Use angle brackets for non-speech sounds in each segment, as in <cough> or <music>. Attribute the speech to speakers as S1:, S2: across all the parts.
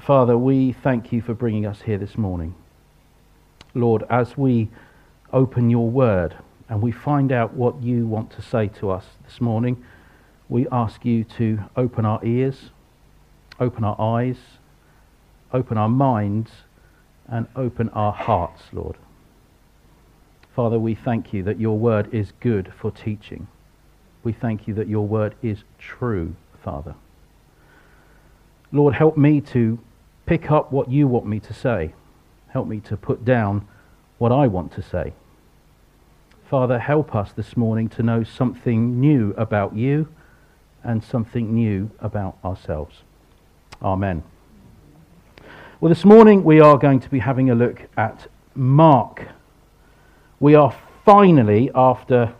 S1: Father, we thank you for bringing us here this morning. Lord, as we open your word and we find out what you want to say to us this morning, we ask you to open our ears, open our eyes, open our minds, and open our hearts, Lord. Father, we thank you that your word is good for teaching. We thank you that your word is true, Father. Lord, help me to pick up what you want me to say. Help me to put down what I want to say. Father, help us this morning to know something new about you and something new about ourselves. Amen. Well, this morning we are going to be having a look at Mark. We are finally, after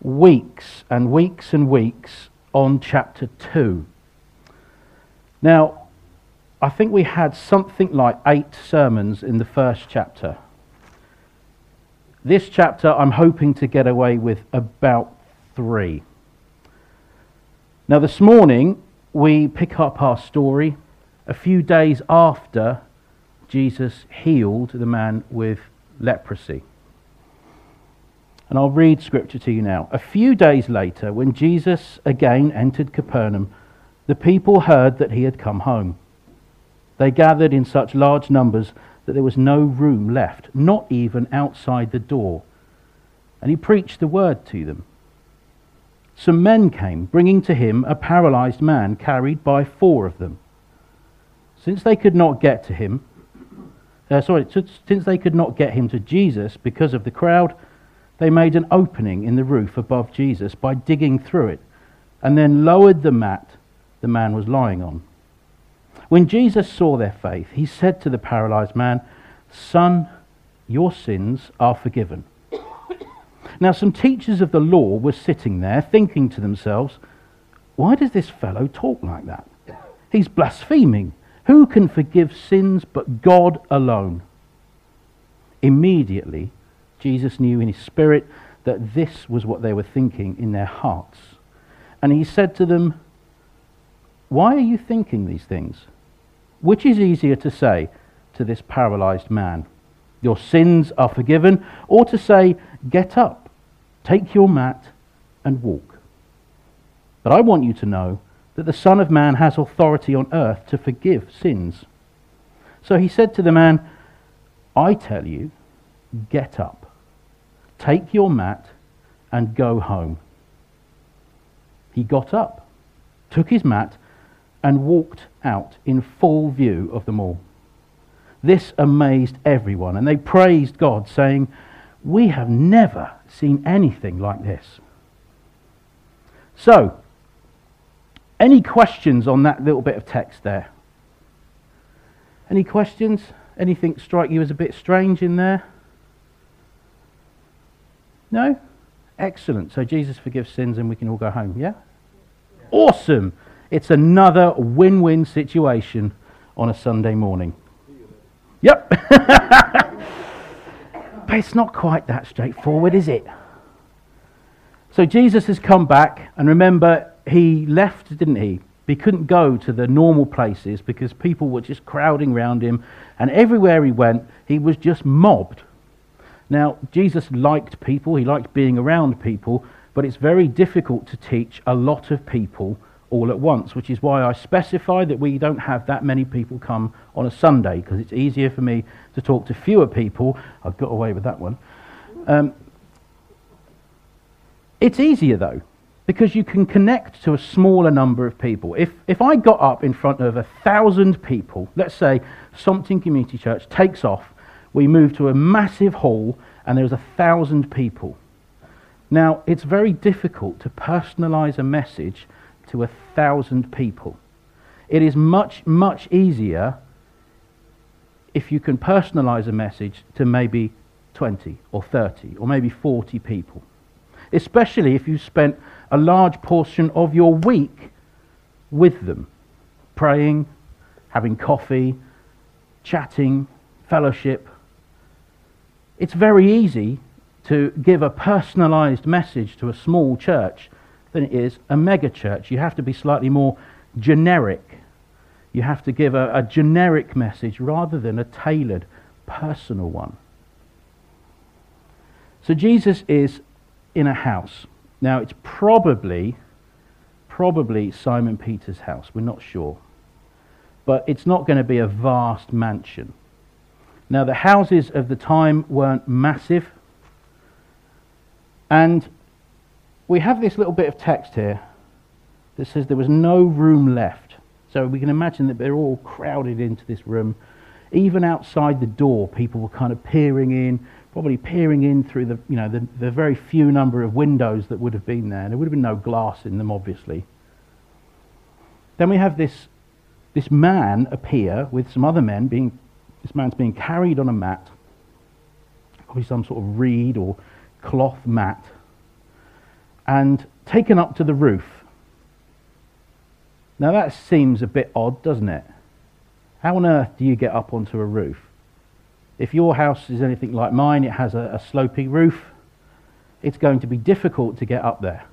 S1: weeks and weeks and weeks, on chapter 2. Now, I think we had something like eight sermons in the first chapter. This chapter, I'm hoping to get away with about three. Now, this morning, we pick up our story a few days after Jesus healed the man with leprosy. And I'll read scripture to you now. A few days later, when Jesus again entered Capernaum, the people heard that he had come home. They gathered in such large numbers that there was no room left, not even outside the door. And he preached the word to them. Some men came, bringing to him a paralyzed man carried by four of them. Since they could not get to him, uh, sorry, since they could not get him to Jesus because of the crowd, they made an opening in the roof above Jesus by digging through it, and then lowered the mat the man was lying on. When Jesus saw their faith, he said to the paralyzed man, Son, your sins are forgiven. Now, some teachers of the law were sitting there thinking to themselves, Why does this fellow talk like that? He's blaspheming. Who can forgive sins but God alone? Immediately, Jesus knew in his spirit that this was what they were thinking in their hearts. And he said to them, Why are you thinking these things? Which is easier to say to this paralyzed man, Your sins are forgiven, or to say, Get up, take your mat, and walk? But I want you to know that the Son of Man has authority on earth to forgive sins. So he said to the man, I tell you, get up, take your mat, and go home. He got up, took his mat, and walked out in full view of them all. This amazed everyone, and they praised God, saying, We have never seen anything like this. So, any questions on that little bit of text there? Any questions? Anything strike you as a bit strange in there? No? Excellent. So Jesus forgives sins and we can all go home, yeah? Awesome. It's another win win situation on a Sunday morning. Yep. <laughs> but it's not quite that straightforward, is it? So Jesus has come back, and remember, he left, didn't he? He couldn't go to the normal places because people were just crowding around him, and everywhere he went, he was just mobbed. Now, Jesus liked people, he liked being around people, but it's very difficult to teach a lot of people all at once, which is why I specify that we don't have that many people come on a Sunday, because it's easier for me to talk to fewer people. I've got away with that one. Um, it's easier, though, because you can connect to a smaller number of people. If, if I got up in front of a thousand people, let's say Sompting Community Church takes off, we move to a massive hall, and there's a thousand people. Now, it's very difficult to personalize a message to a thousand people. It is much, much easier if you can personalize a message to maybe 20 or 30 or maybe 40 people. Especially if you spent a large portion of your week with them, praying, having coffee, chatting, fellowship. It's very easy to give a personalized message to a small church is a megachurch. You have to be slightly more generic. You have to give a, a generic message rather than a tailored, personal one. So Jesus is in a house. Now, it's probably, probably Simon Peter's house. We're not sure. But it's not going to be a vast mansion. Now, the houses of the time weren't massive. And we have this little bit of text here that says there was no room left. So we can imagine that they're all crowded into this room. Even outside the door, people were kind of peering in, probably peering in through the, you know, the, the very few number of windows that would have been there. There would have been no glass in them, obviously. Then we have this, this man appear with some other men being, this man's being carried on a mat, probably some sort of reed or cloth mat, and taken up to the roof. Now that seems a bit odd, doesn't it? How on earth do you get up onto a roof? If your house is anything like mine, it has a, a sloping roof, it's going to be difficult to get up there.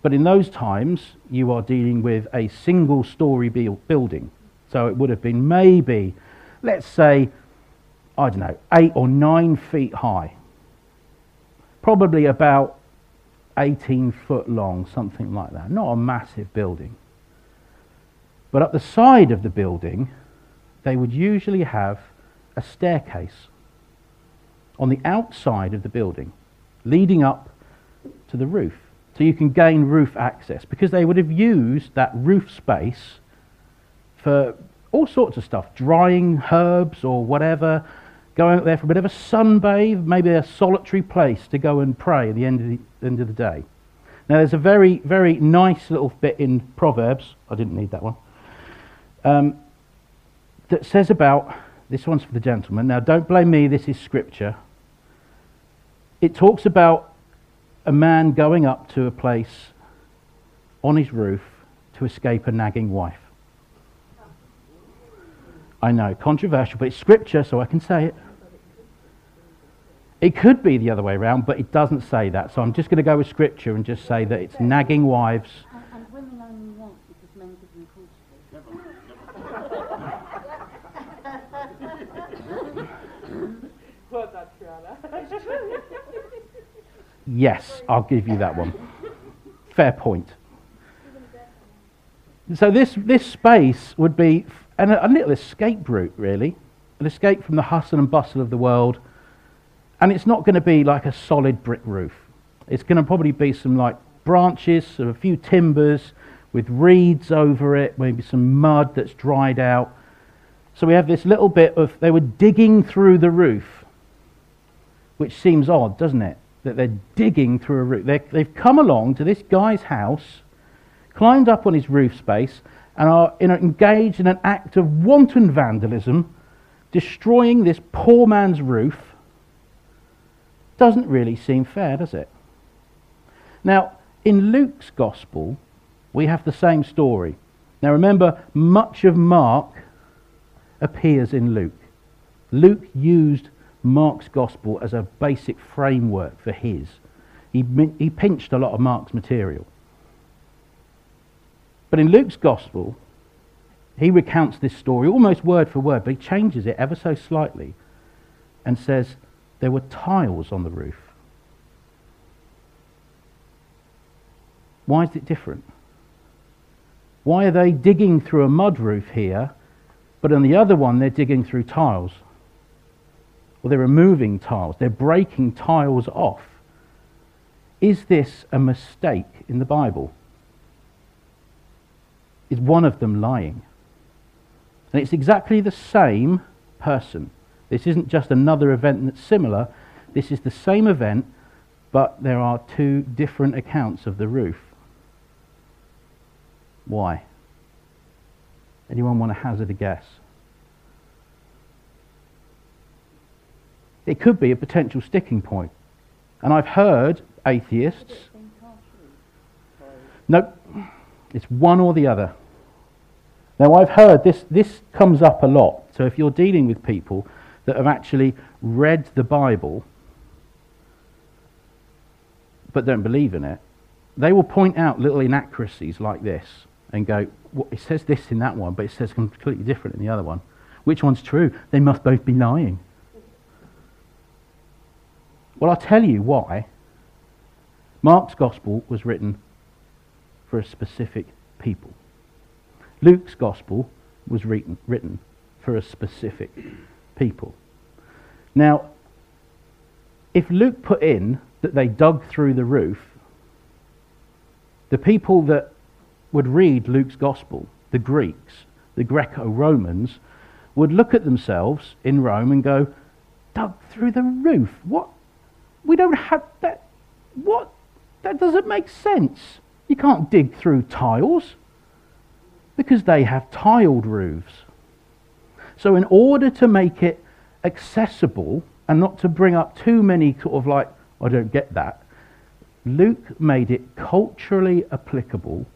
S1: But in those times, you are dealing with a single story building. So it would have been maybe, let's say, I don't know, eight or nine feet high. Probably about 18 foot long, something like that. Not a massive building. But up the side of the building, they would usually have a staircase on the outside of the building leading up to the roof. So you can gain roof access because they would have used that roof space for all sorts of stuff, drying herbs or whatever, going up there for a bit of a sunbathe, maybe a solitary place to go and pray at the end of the, end of the day. Now, there's a very, very nice little bit in Proverbs, I didn't need that one, um, that says about this one's for the gentleman. Now, don't blame me, this is scripture. It talks about a man going up to a place on his roof to escape a nagging wife. I know, controversial, but it's scripture, so I can say it. It could be the other way around, but it doesn't say that. So I'm just going to go with scripture and just say that it's nagging wives.
S2: And, women only want because men give them
S1: yes, I'll give you that one. Fair point. So this, this space would be an, a little escape route, really. An escape from the hustle and bustle of the world and it's not going to be like a solid brick roof. It's going to probably be some like branches, a few timbers with reeds over it, maybe some mud that's dried out. So we have this little bit of, they were digging through the roof, which seems odd, doesn't it? That they're digging through a roof. they they've come along to this guy's house, climbed up on his roof space, and are engaged in an act of wanton vandalism, destroying this poor man's roof doesn't really seem fair, does it? Now, in Luke's Gospel, we have the same story. Now, remember, much of Mark appears in Luke. Luke used Mark's Gospel as a basic framework for his. He, he pinched a lot of Mark's material. But in Luke's Gospel, he recounts this story almost word for word, but he changes it ever so slightly and says, there were tiles on the roof. Why is it different? Why are they digging through a mud roof here, but on the other one they're digging through tiles? Or they're removing tiles, they're breaking tiles off. Is this a mistake in the Bible? Is one of them lying? And it's exactly the same person. This isn't just another event that's similar. This is the same event, but there are two different accounts of the roof. Why? Anyone want to hazard a guess? It could be a potential sticking point. And I've heard atheists. No, it's one or the other. Now, I've heard this, this comes up a lot. So if you're dealing with people that have actually read the Bible but don't believe in it, they will point out little inaccuracies like this. and go, well, it says this in that one, but it says completely different in the other one. Which one's true? They must both be lying. Well, I'll tell you why. Mark's gospel was written for a specific people. Luke's gospel was written, for a specific people. Now, if Luke put in that they dug through the roof, the people that would read Luke's gospel, the Greeks, the Greco Romans, would look at themselves in Rome and go, dug through the roof? What? We don't have that. What? That doesn't make sense. You can't dig through tiles because they have tiled roofs. So, in order to make it accessible and not to bring up too many sort of like, I don't get that, Luke made it culturally applicable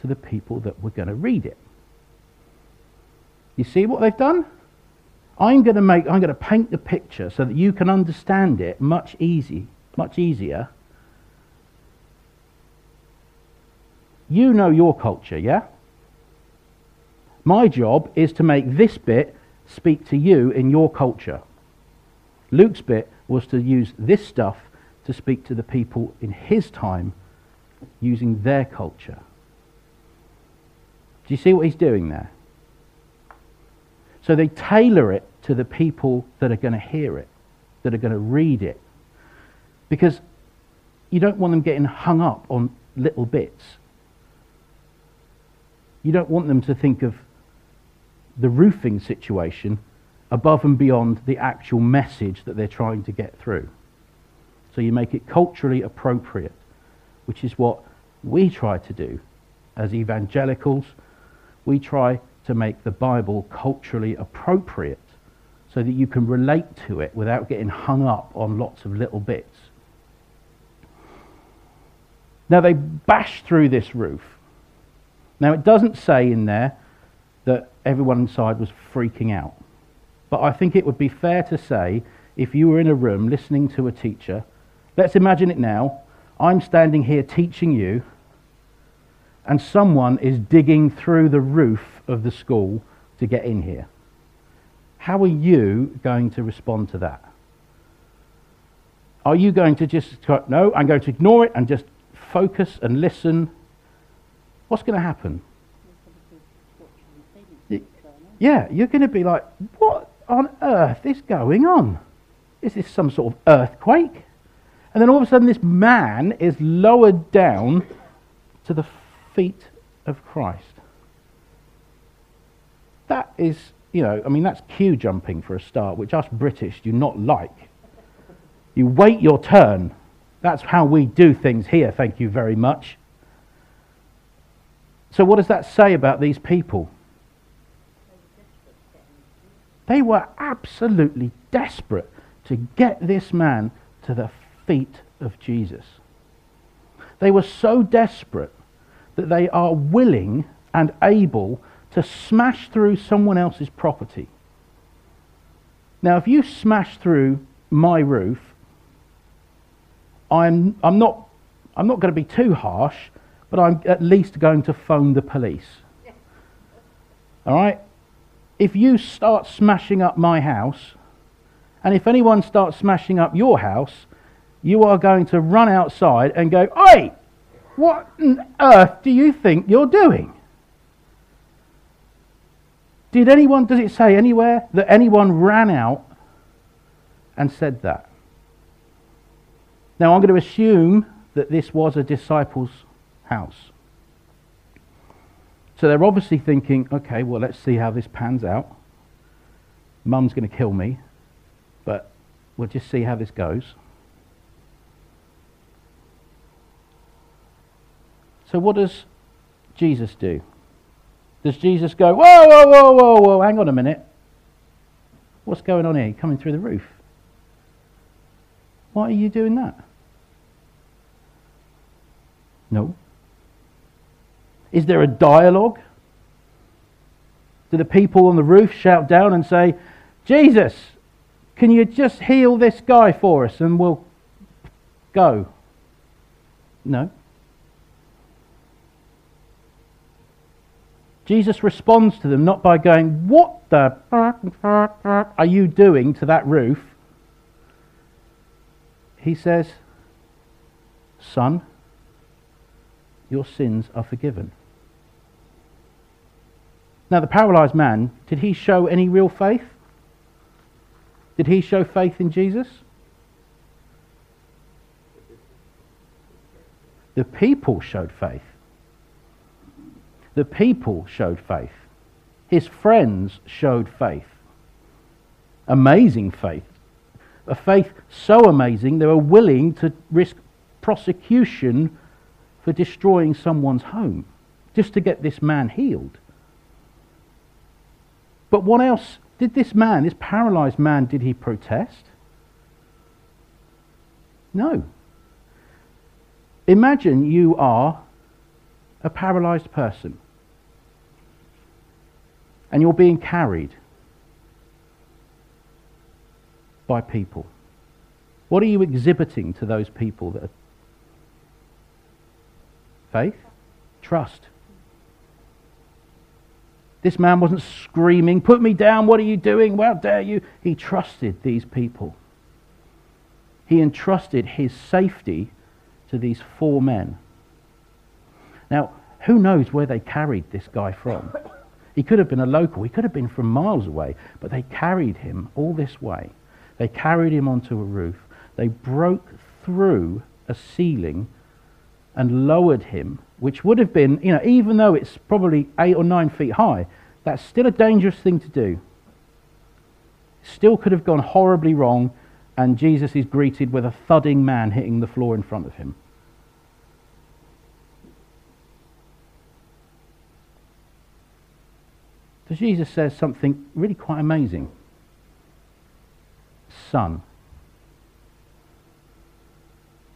S1: to the people that were going to read it. You see what they've done? I'm going to make I'm going to paint the picture so that you can understand it much easy, much easier. You know your culture, yeah? My job is to make this bit speak to you in your culture. Luke's bit was to use this stuff to speak to the people in his time using their culture. Do you see what he's doing there? So they tailor it to the people that are going to hear it, that are going to read it. Because you don't want them getting hung up on little bits. You don't want them to think of the roofing situation above and beyond the actual message that they're trying to get through. So you make it culturally appropriate, which is what we try to do as evangelicals. We try to make the Bible culturally appropriate so that you can relate to it without getting hung up on lots of little bits. Now they bash through this roof. Now it doesn't say in there everyone inside was freaking out. But I think it would be fair to say if you were in a room listening to a teacher Let's imagine it now. I'm standing here teaching you, and someone is digging through the roof of the school to get in here. How are you going to respond to that? Are you going to just, no, I'm going to ignore it and just focus and listen? What's going to happen? Yeah, you're going to be like, what on earth is going on? Is this some sort of earthquake? And then all of a sudden, this man is lowered down to the feet of Christ. That is, you know, I mean, that's queue jumping for a start, which us British do not like. You wait your turn. That's how we do things here, thank you very much. So, what does that say about these people? They were absolutely desperate to get this man to the feet of Jesus. They were so desperate that they are willing and able to smash through someone else's property. Now, if you smash through my roof, I'm, I'm, not, I'm not going to be too harsh, but I'm at least going to phone the police. All right? If you start smashing up my house, and if anyone starts smashing up your house, you are going to run outside and go, Oi, what on earth do you think you're doing? Did anyone, does it say anywhere that anyone ran out and said that? Now, I'm going to assume that this was a disciple's house. So they're obviously thinking, okay, well, let's see how this pans out. Mum's going to kill me, but we'll just see how this goes. So, what does Jesus do? Does Jesus go, whoa, whoa, whoa, whoa, whoa, hang on a minute? What's going on here? Coming through the roof. Why are you doing that? No. Is there a dialogue? Do the people on the roof shout down and say, Jesus, can you just heal this guy for us and we'll go? No. Jesus responds to them not by going, What the are you doing to that roof? He says, Son, your sins are forgiven. Now, the paralyzed man, did he show any real faith? Did he show faith in Jesus? The people showed faith. The people showed faith. His friends showed faith. Amazing faith. A faith so amazing they were willing to risk prosecution for destroying someone's home just to get this man healed. But what else did this man, this paralyzed man, did he protest? No. Imagine you are a paralyzed person and you're being carried by people. What are you exhibiting to those people that are faith? Trust. This man wasn't screaming, Put me down, what are you doing? How dare you? He trusted these people. He entrusted his safety to these four men. Now, who knows where they carried this guy from? He could have been a local, he could have been from miles away, but they carried him all this way. They carried him onto a roof. They broke through a ceiling and lowered him, which would have been, you know, even though it's probably eight or nine feet high, that's still a dangerous thing to do. Still could have gone horribly wrong, and Jesus is greeted with a thudding man hitting the floor in front of him. So Jesus says something really quite amazing. Son.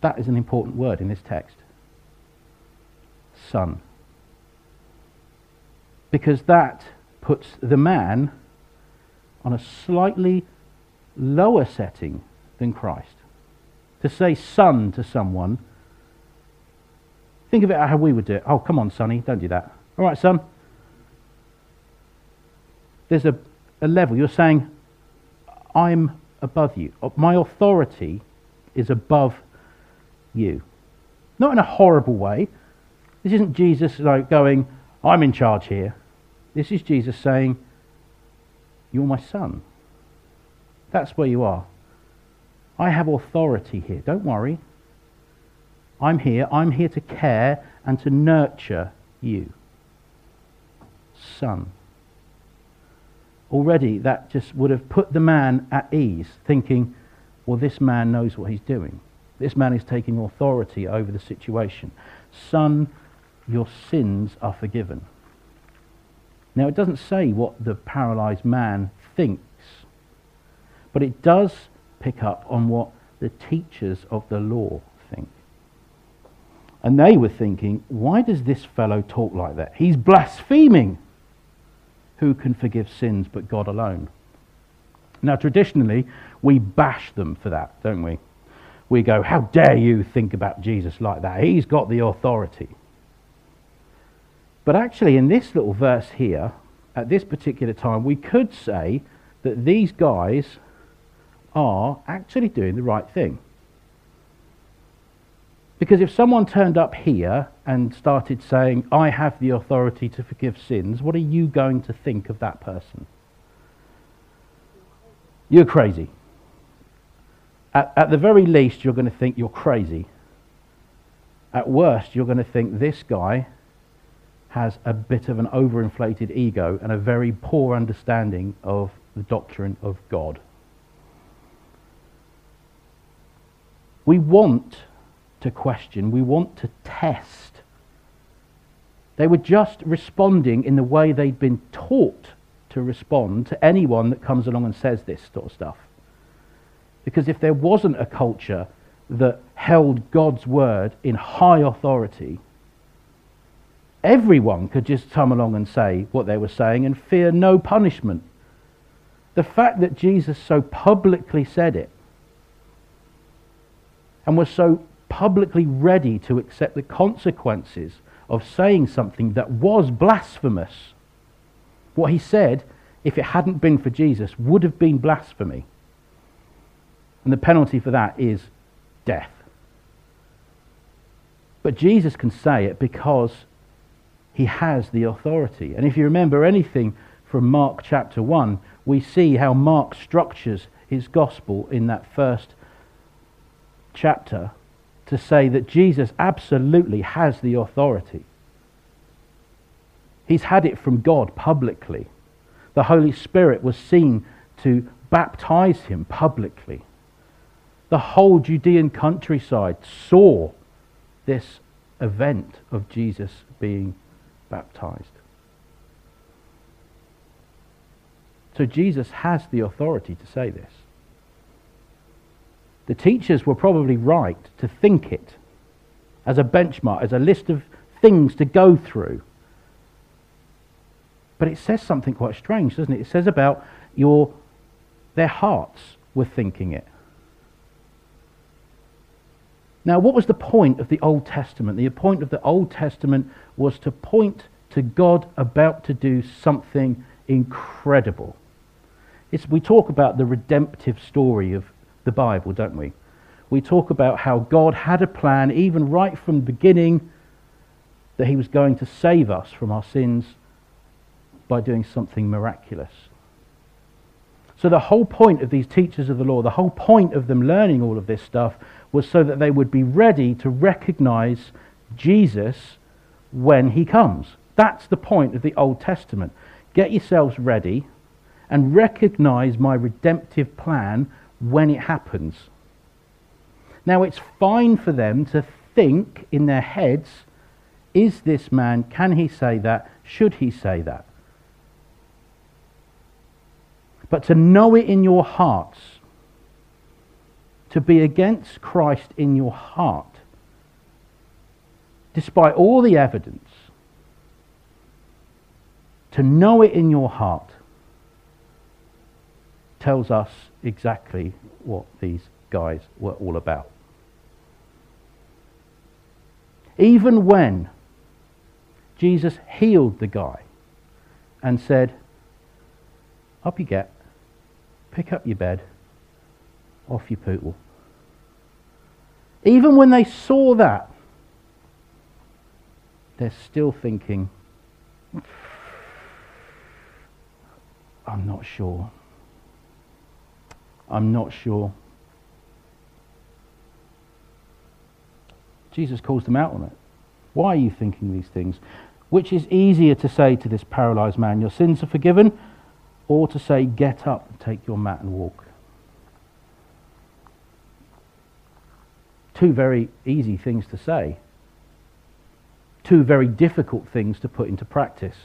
S1: That is an important word in this text son. Because that puts the man on a slightly lower setting than Christ. To say son to someone, think of it how we would do it. Oh, come on, sonny, don't do that. All right, son. There's a, a level. You're saying, I'm above you. Uh, my authority is above you. Not in a horrible way, this isn't Jesus like going, I'm in charge here. This is Jesus saying, You're my son. That's where you are. I have authority here. Don't worry. I'm here. I'm here to care and to nurture you. Son. Already, that just would have put the man at ease, thinking, well, this man knows what he's doing. This man is taking authority over the situation. Son your sins are forgiven. Now, it doesn't say what the paralyzed man thinks, but it does pick up on what the teachers of the law think. And they were thinking, why does this fellow talk like that? He's blaspheming. Who can forgive sins but God alone? Now, traditionally, we bash them for that, don't we? We go, How dare you think about Jesus like that? He's got the authority. But actually, in this little verse here, at this particular time, we could say that these guys are actually doing the right thing. Because if someone turned up here and started saying, I have the authority to forgive sins, what are you going to think of that person? You're crazy. At, at the very least, you're going to think you're crazy. At worst, you're going to think this guy has a bit of an overinflated ego and a very poor understanding of the doctrine of God. We want to question, we want to test. They were just responding in the way they'd been taught to respond to anyone that comes along and says this sort of stuff. Because if there wasn't a culture that held God's word in high authority, everyone could just come along and say what they were saying and fear no punishment. The fact that Jesus so publicly said it and was so publicly ready to accept the consequences of saying something that was blasphemous What he said, if it hadn't been for Jesus, would have been blasphemy. And the penalty for that is death. But Jesus can say it because he has the authority. And if you remember anything from Mark chapter 1, we see how Mark structures his gospel in that first chapter to say that Jesus absolutely has the authority. He's had it from God publicly. The Holy Spirit was seen to baptize him publicly. The whole Judean countryside saw this event of Jesus being baptized. So Jesus has the authority to say this. The teachers were probably right to think it as a benchmark, as a list of things to go through. But it says something quite strange, doesn't it? It says about your their hearts were thinking it. Now, what was the point of the Old Testament? The point of the Old Testament was to point to God about to do something incredible. It's, we talk about the redemptive story of the Bible, don't we? We talk about how God had a plan, even right from the beginning, that He was going to save us from our sins by doing something miraculous. So, the whole point of these teachers of the law, the whole point of them learning all of this stuff, was so that they would be ready to recognize Jesus when He comes. That's the point of the Old Testament. Get yourselves ready and recognize my redemptive plan when it happens. Now, it's fine for them to think in their heads is this man, can he say that? Should he say that? But to know it in your hearts, to be against Christ in your heart, despite all the evidence, to know it in your heart tells us exactly what these guys were all about. Even when Jesus healed the guy and said, Up you get, pick up your bed, off you poodle. Even when they saw that, they're still thinking, I'm not sure. I'm not sure. Jesus calls them out on it. Why are you thinking these things? Which is easier to say to this paralyzed man, Your sins are forgiven, or to say, Get up take your mat and walk? Two very easy things to say, two very difficult things to put into practice.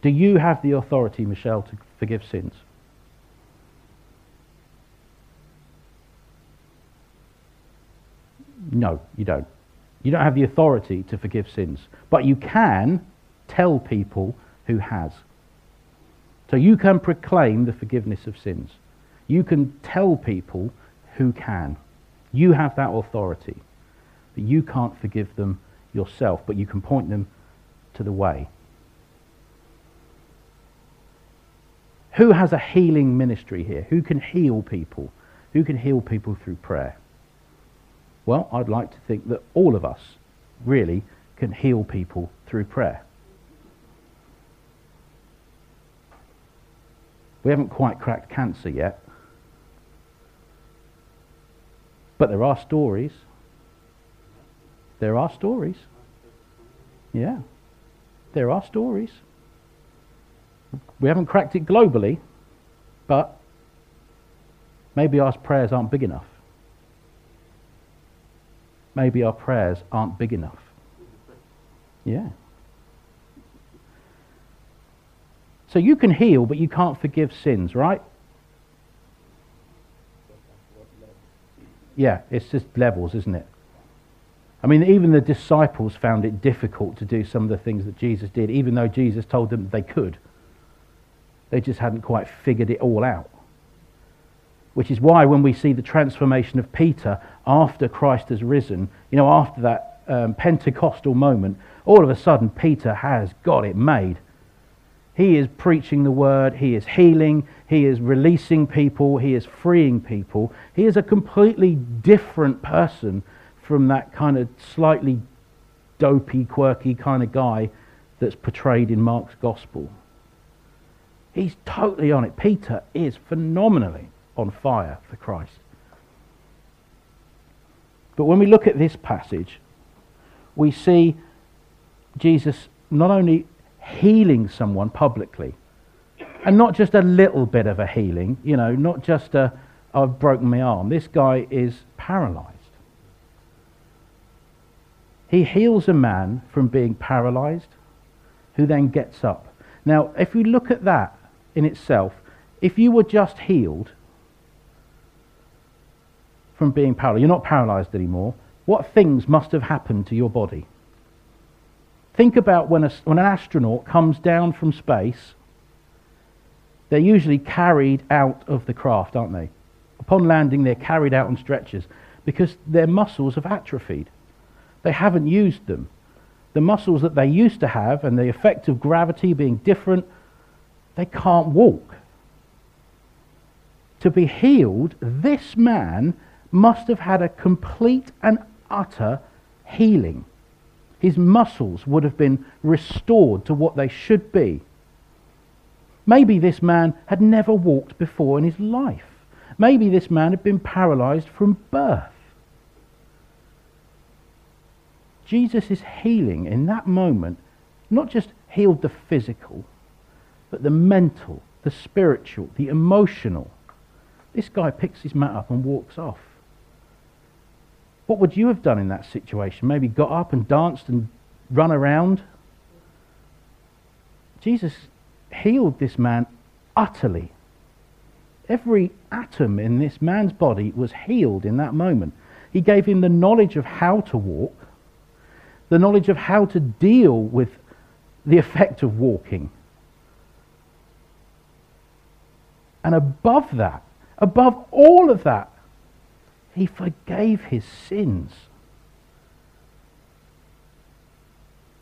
S1: Do you have the authority, Michelle, to forgive sins? No, you don't. You don't have the authority to forgive sins. But you can tell people who has. So you can proclaim the forgiveness of sins. You can tell people who can. You have that authority. But you can't forgive them yourself, but you can point them to the way. Who has a healing ministry here? Who can heal people? Who can heal people through prayer? Well, I'd like to think that all of us really can heal people through prayer. We haven't quite cracked cancer yet. But there are stories. There are stories. Yeah. There are stories. We haven't cracked it globally, but maybe our prayers aren't big enough. Maybe our prayers aren't big enough. Yeah. So you can heal, but you can't forgive sins, right? Yeah, it's just levels, isn't it? I mean, even the disciples found it difficult to do some of the things that Jesus did, even though Jesus told them they could. They just hadn't quite figured it all out. Which is why when we see the transformation of Peter after Christ has risen, you know, after that um, Pentecostal moment, all of a sudden Peter has got it made. He is preaching the word, he is healing, he is releasing people, he is freeing people. He is a completely different person from that kind of slightly dopey, quirky kind of guy that's portrayed in Mark's gospel. He's totally on it. Peter is phenomenally on fire for Christ. But when we look at this passage, we see Jesus not only healing someone publicly, and not just a little bit of a healing, you know, not just a, I've broken my arm. This guy is paralyzed. He heals a man from being paralyzed who then gets up. Now, if we look at that in itself, if you were just healed from being paralyzed, you're not paralyzed anymore, what things must have happened to your body? Think about when, a, when an astronaut comes down from space, they're usually carried out of the craft, aren't they? Upon landing, they're carried out on stretchers because their muscles have atrophied. They haven't used them. The muscles that they used to have and the effect of gravity being different, they can't walk. To be healed, this man must have had a complete and utter healing. His muscles would have been restored to what they should be. Maybe this man had never walked before in his life. Maybe this man had been paralyzed from birth. Jesus is healing in that moment, not just healed the physical, but the mental, the spiritual, the emotional. This guy picks his mat up and walks off. What would you have done in that situation? Maybe got up and danced and run around? Jesus healed this man utterly. Every atom in this man's body was healed in that moment. He gave him the knowledge of how to walk, the knowledge of how to deal with the effect of walking. And above that, above all of that, he forgave his sins.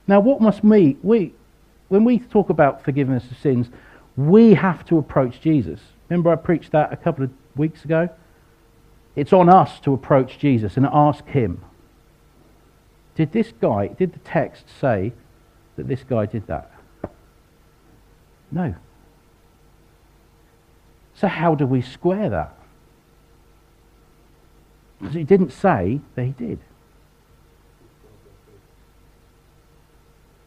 S1: Now, what must we, we, when we talk about forgiveness of sins, we have to approach Jesus. Remember, I preached that a couple of weeks ago? It's on us to approach Jesus and ask him. Did this guy, did the text say that this guy did that? No. So, how do we square that? He didn't say that he did.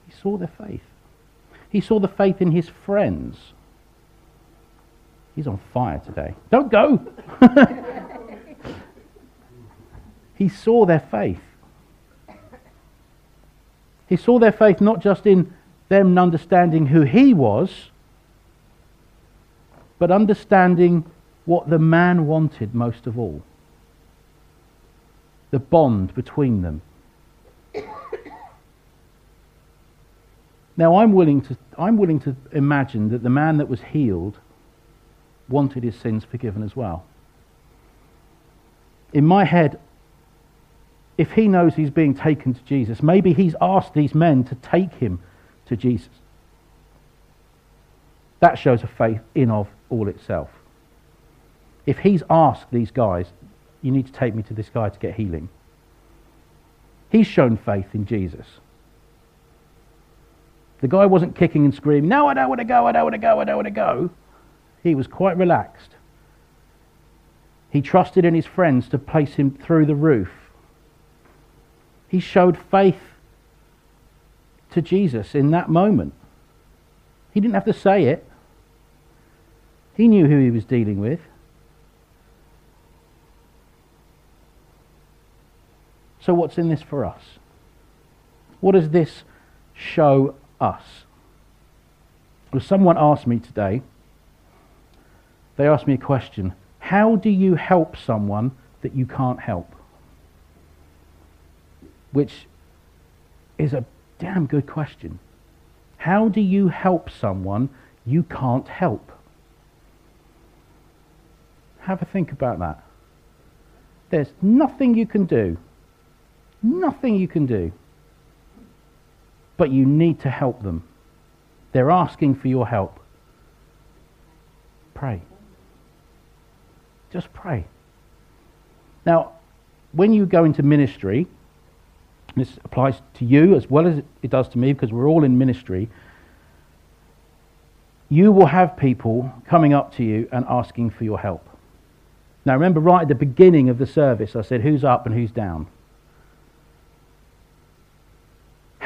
S1: He saw their faith. He saw the faith in his friends. He's on fire today. Don't go! <laughs> he saw their faith. He saw their faith not just in them understanding who he was, but understanding what the man wanted most of all the bond between them. Now, I'm willing, to, I'm willing to imagine that the man that was healed wanted his sins forgiven as well. In my head, if he knows he's being taken to Jesus, maybe he's asked these men to take him to Jesus. That shows a faith in of all itself. If he's asked these guys, you need to take me to this guy to get healing. He's shown faith in Jesus. The guy wasn't kicking and screaming, No, I don't want to go, I don't want to go, I don't want to go. He was quite relaxed. He trusted in his friends to place him through the roof. He showed faith to Jesus in that moment. He didn't have to say it. He knew who he was dealing with. So, what's in this for us? What does this show us? Well, someone asked me today, they asked me a question How do you help someone that you can't help? Which is a damn good question. How do you help someone you can't help? Have a think about that. There's nothing you can do nothing you can do. But you need to help them. They're asking for your help. Pray. Just pray. Now, when you go into ministry, this applies to you as well as it does to me because we're all in ministry. You will have people coming up to you and asking for your help. Now, remember, right at the beginning of the service, I said, Who's up and who's down?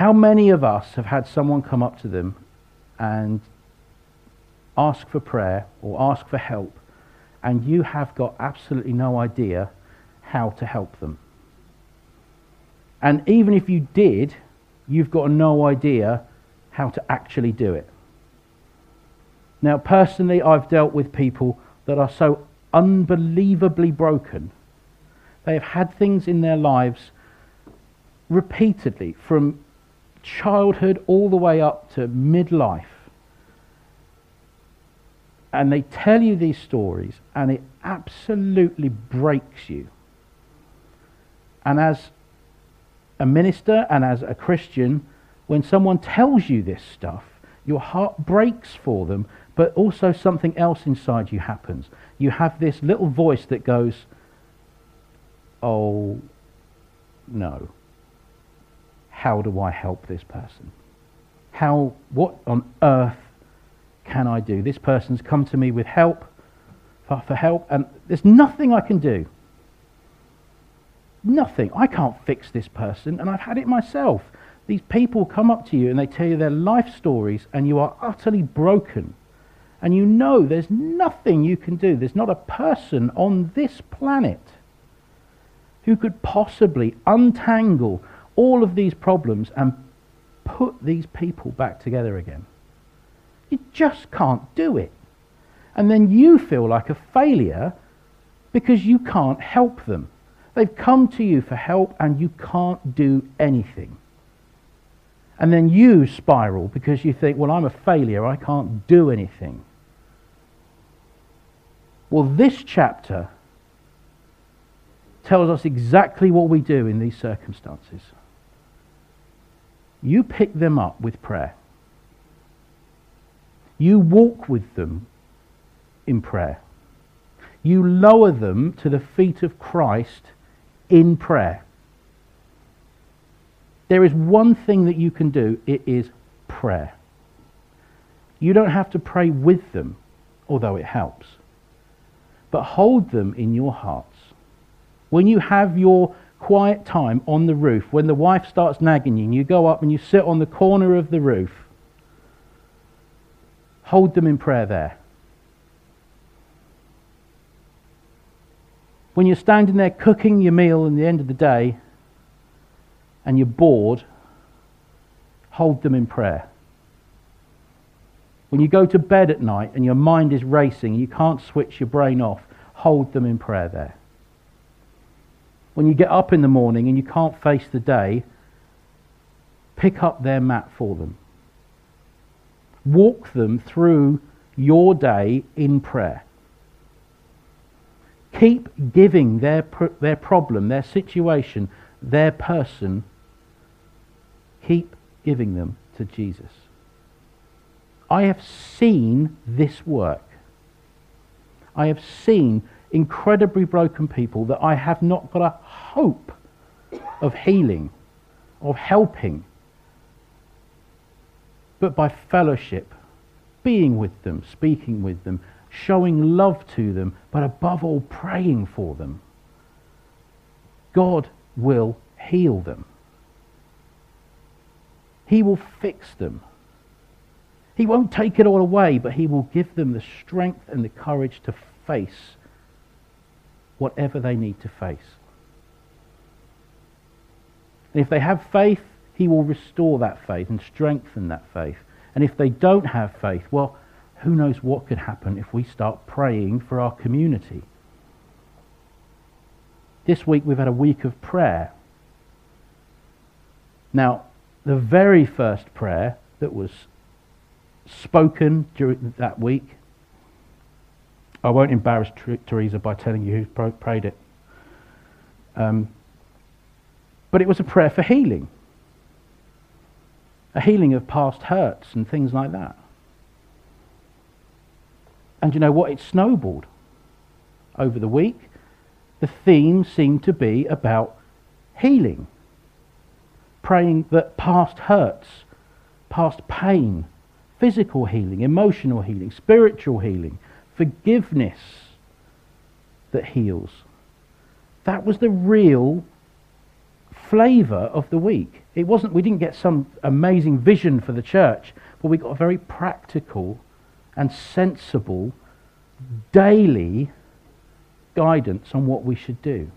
S1: How many of us have had someone come up to them and ask for prayer or ask for help, and you have got absolutely no idea how to help them? And even if you did, you've got no idea how to actually do it. Now, personally, I've dealt with people that are so unbelievably broken. They have had things in their lives repeatedly from childhood all the way up to midlife. And they tell you these stories, and it absolutely breaks you. And as a minister and as a Christian, when someone tells you this stuff, your heart breaks for them, but also something else inside you happens. You have this little voice that goes, Oh, no. How do I help this person? How, what on earth can I do? This person's come to me with help, for, for help, and there's nothing I can do. Nothing. I can't fix this person, and I've had it myself. These people come up to you and they tell you their life stories, and you are utterly broken. And you know there's nothing you can do. There's not a person on this planet who could possibly untangle all of these problems and put these people back together again. You just can't do it. And then you feel like a failure because you can't help them. They've come to you for help and you can't do anything. And then you spiral because you think, well, I'm a failure, I can't do anything. Well, this chapter tells us exactly what we do in these circumstances. You pick them up with prayer. You walk with them in prayer. You lower them to the feet of Christ in prayer. There is one thing that you can do it is prayer. You don't have to pray with them, although it helps. But hold them in your hearts. When you have your quiet time on the roof, when the wife starts nagging you, and you go up and you sit on the corner of the roof, hold them in prayer there. When you're standing there cooking your meal in the end of the day and you're bored, hold them in prayer. When you go to bed at night and your mind is racing, you can't switch your brain off, hold them in prayer there. When you get up in the morning and you can't face the day, pick up their mat for them. Walk them through your day in prayer. Keep giving their, their problem, their situation, their person, keep giving them to Jesus. I have seen this work. I have seen incredibly broken people that I have not got a hope of healing, of helping. But by fellowship, being with them, speaking with them, showing love to them, but above all, praying for them, God will heal them. He will fix them. He won't take it all away, but He will give them the strength and the courage to face whatever they need to face. And if they have faith, He will restore that faith and strengthen that faith. And if they don't have faith, well, who knows what could happen if we start praying for our community. This week we've had a week of prayer. Now, the very first prayer that was spoken during that week, I won't embarrass Teresa by telling you who prayed it. Um, But it was a prayer for healing. A healing of past hurts and things like that. And you know what? It snowballed. Over the week, the theme seemed to be about healing. Praying that past hurts, past pain, physical healing, emotional healing, spiritual healing, forgiveness that heals. That was the real flavour of the week. It wasn't, we didn't get some amazing vision for the church, but we got a very practical and sensible daily guidance on what we should do.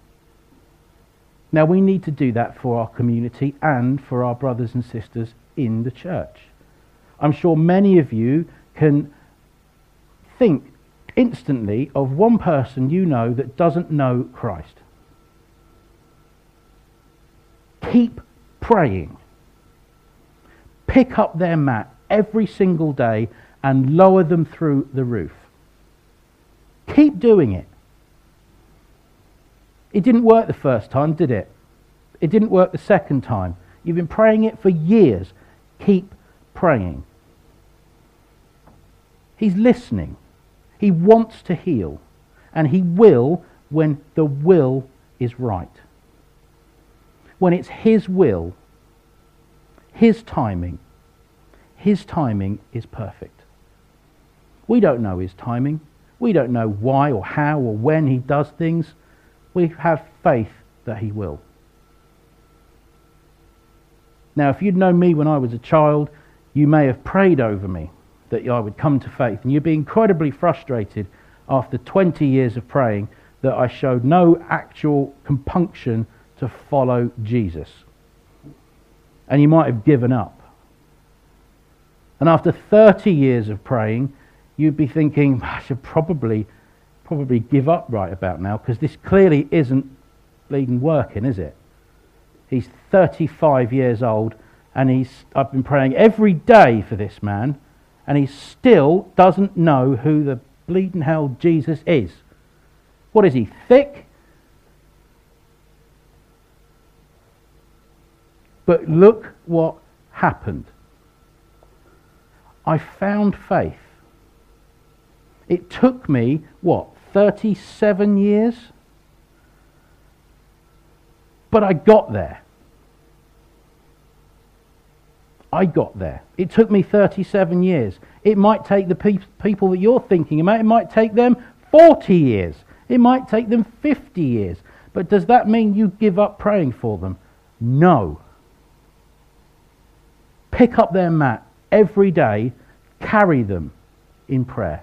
S1: Now, we need to do that for our community and for our brothers and sisters in the church. I'm sure many of you can think instantly of one person you know that doesn't know Christ. Keep praying. Pick up their mat every single day and lower them through the roof. Keep doing it. It didn't work the first time, did it? It didn't work the second time. You've been praying it for years. Keep praying. He's listening. He wants to heal. And he will when the will is right. When it's his will, his timing, his timing is perfect. We don't know his timing. We don't know why or how or when he does things. We have faith that he will. Now, if you'd known me when I was a child, you may have prayed over me that I would come to faith. And you'd be incredibly frustrated after 20 years of praying that I showed no actual compunction to follow Jesus. And you might have given up. And after 30 years of praying, you'd be thinking, I should probably, probably give up right about now because this clearly isn't leading working, is it? He's 35 years old and he's, I've been praying every day for this man and he still doesn't know who the bleeding hell Jesus is. What is he, thick? But look what happened. I found faith. It took me, what, 37 years? But I got there. I got there. It took me 37 years. It might take the pe- people that you're thinking about, it might take them 40 years. It might take them 50 years. But does that mean you give up praying for them? No. Pick up their mat every day, carry them in prayer.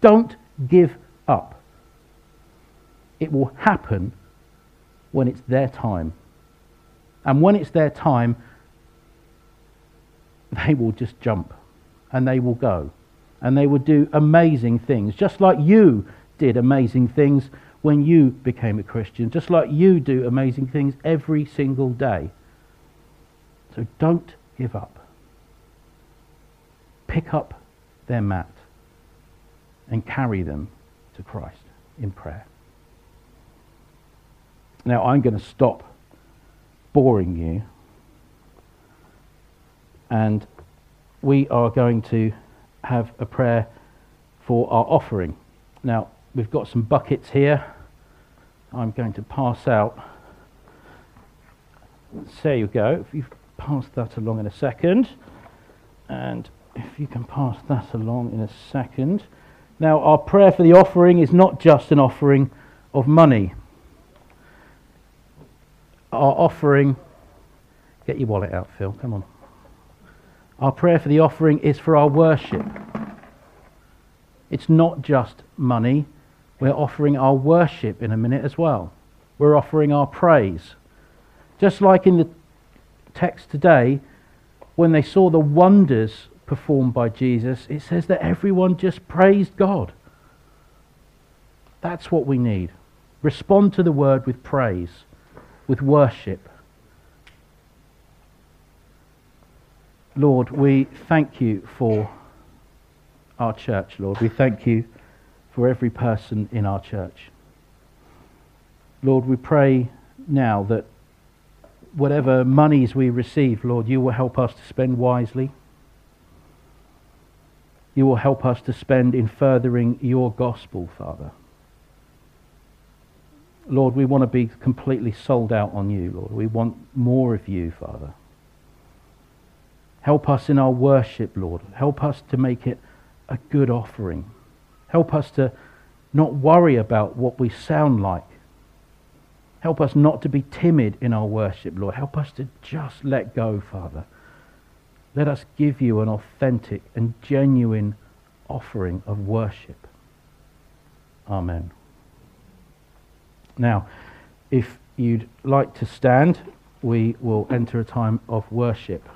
S1: Don't give up. It will happen when it's their time. And when it's their time, they will just jump and they will go and they will do amazing things, just like you did amazing things when you became a Christian, just like you do amazing things every single day. So don't give up. Pick up their mat and carry them to Christ in prayer. Now, I'm going to stop boring you and we are going to have a prayer for our offering. Now, we've got some buckets here. I'm going to pass out. There you go. If you pass that along in a second, and if you can pass that along in a second. Now, our prayer for the offering is not just an offering of money. Our offering, get your wallet out, Phil, come on. Our prayer for the offering is for our worship. It's not just money. We're offering our worship in a minute as well. We're offering our praise. Just like in the text today, when they saw the wonders performed by Jesus, it says that everyone just praised God. That's what we need. Respond to the word with praise, with worship. Lord, we thank you for our church, Lord. We thank you for every person in our church. Lord, we pray now that whatever monies we receive, Lord, you will help us to spend wisely. You will help us to spend in furthering your gospel, Father. Lord, we want to be completely sold out on you, Lord. We want more of you, Father. Help us in our worship, Lord. Help us to make it a good offering. Help us to not worry about what we sound like. Help us not to be timid in our worship, Lord. Help us to just let go, Father. Let us give you an authentic and genuine offering of worship. Amen. Now, if you'd like to stand, we will enter a time of worship.